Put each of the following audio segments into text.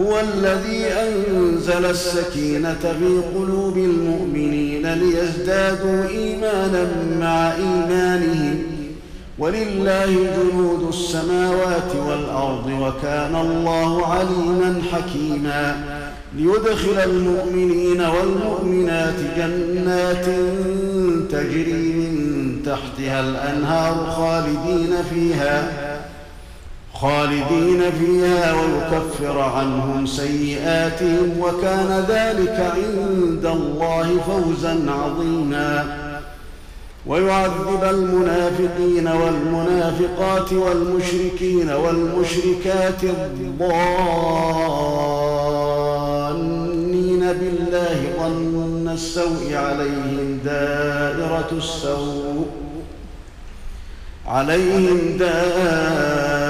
هو الذي أنزل السكينة في قلوب المؤمنين ليزدادوا إيمانا مع إيمانهم. ولله جنود السماوات والأرض وكان الله عليما حكيما. ليدخل المؤمنين والمؤمنات جنات تجري من تحتها الأنهار خالدين فيها. خالدين فيها ويكفر عنهم سيئاتهم وكان ذلك عند الله فوزا عظيما. ويعذب المنافقين والمنافقات والمشركين والمشركات الضالين بالله ظن السوء عليهم دائرة السوء عليهم دائرة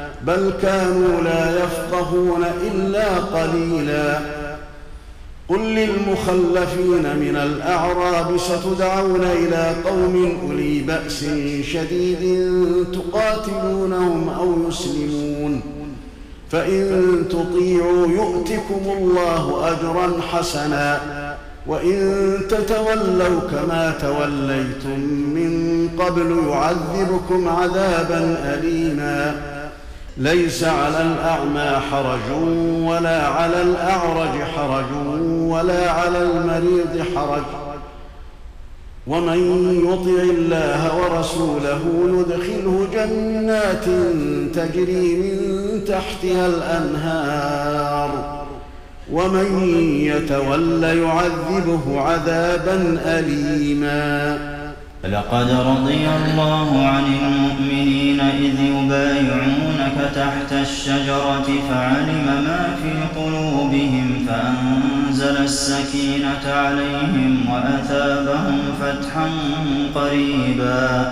بل كانوا لا يفقهون إلا قليلا. قل للمخلفين من الأعراب ستدعون إلى قوم أولي بأس شديد تقاتلونهم أو يسلمون. فإن تطيعوا يؤتكم الله أجرا حسنا. وإن تتولوا كما توليتم من قبل يعذبكم عذابا أليما. ليس على الأعمى حرج ولا على الأعرج حرج ولا على المريض حرج. ومن يطع الله ورسوله ندخله جنات تجري من تحتها الأنهار. ومن يتول يعذبه عذابا أليما. لقد رضي الله عن المؤمنين إذ يبايعونك تحت الشجرة فعلم ما في قلوبهم فأنزل السكينة عليهم وأثابهم فتحا قريبا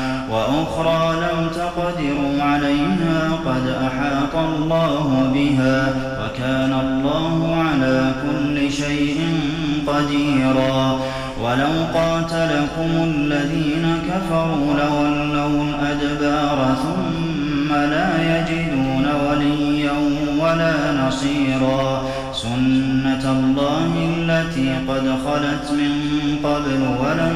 وأخرى لم تقدروا عليها قد أحاط الله بها وكان الله على كل شيء قديرا. ولو قاتلكم الذين كفروا لولوا الأدبار ثم لا يجدون وليا ولا نصيرا. سنة الله التي قد خلت من قبل ولن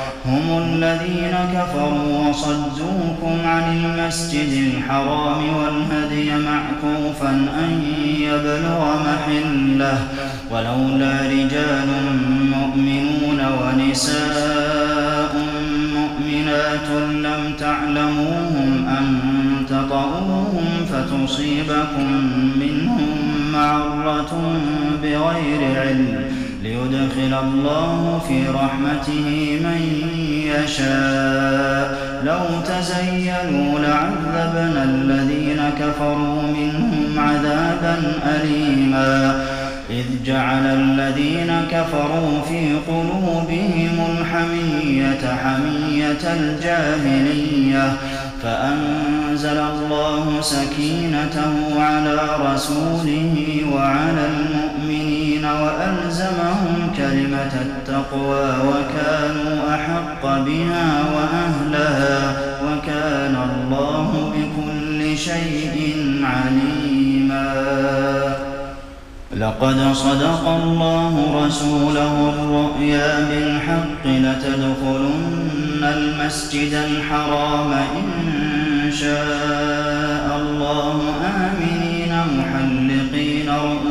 هم الذين كفروا وصدوكم عن المسجد الحرام والهدي معكوفا أن يبلغ محله ولولا رجال مؤمنون ونساء مؤمنات لم تعلموهم أن تطؤوهم فتصيبكم منهم معرة بغير علم. ليدخل الله في رحمته من يشاء. لو تزيلوا لعذبنا الذين كفروا منهم عذابا أليما. إذ جعل الذين كفروا في قلوبهم الحمية حمية الجاهلية. فأنزل الله سكينته على رسوله وعلى المؤمنين. وألزمهم كلمة التقوى وكانوا أحق بها وأهلها وكان الله بكل شيء عليما. لقد صدق الله رسوله الرؤيا بالحق لتدخلن المسجد الحرام إن شاء الله آمنين محلقين رؤوسكم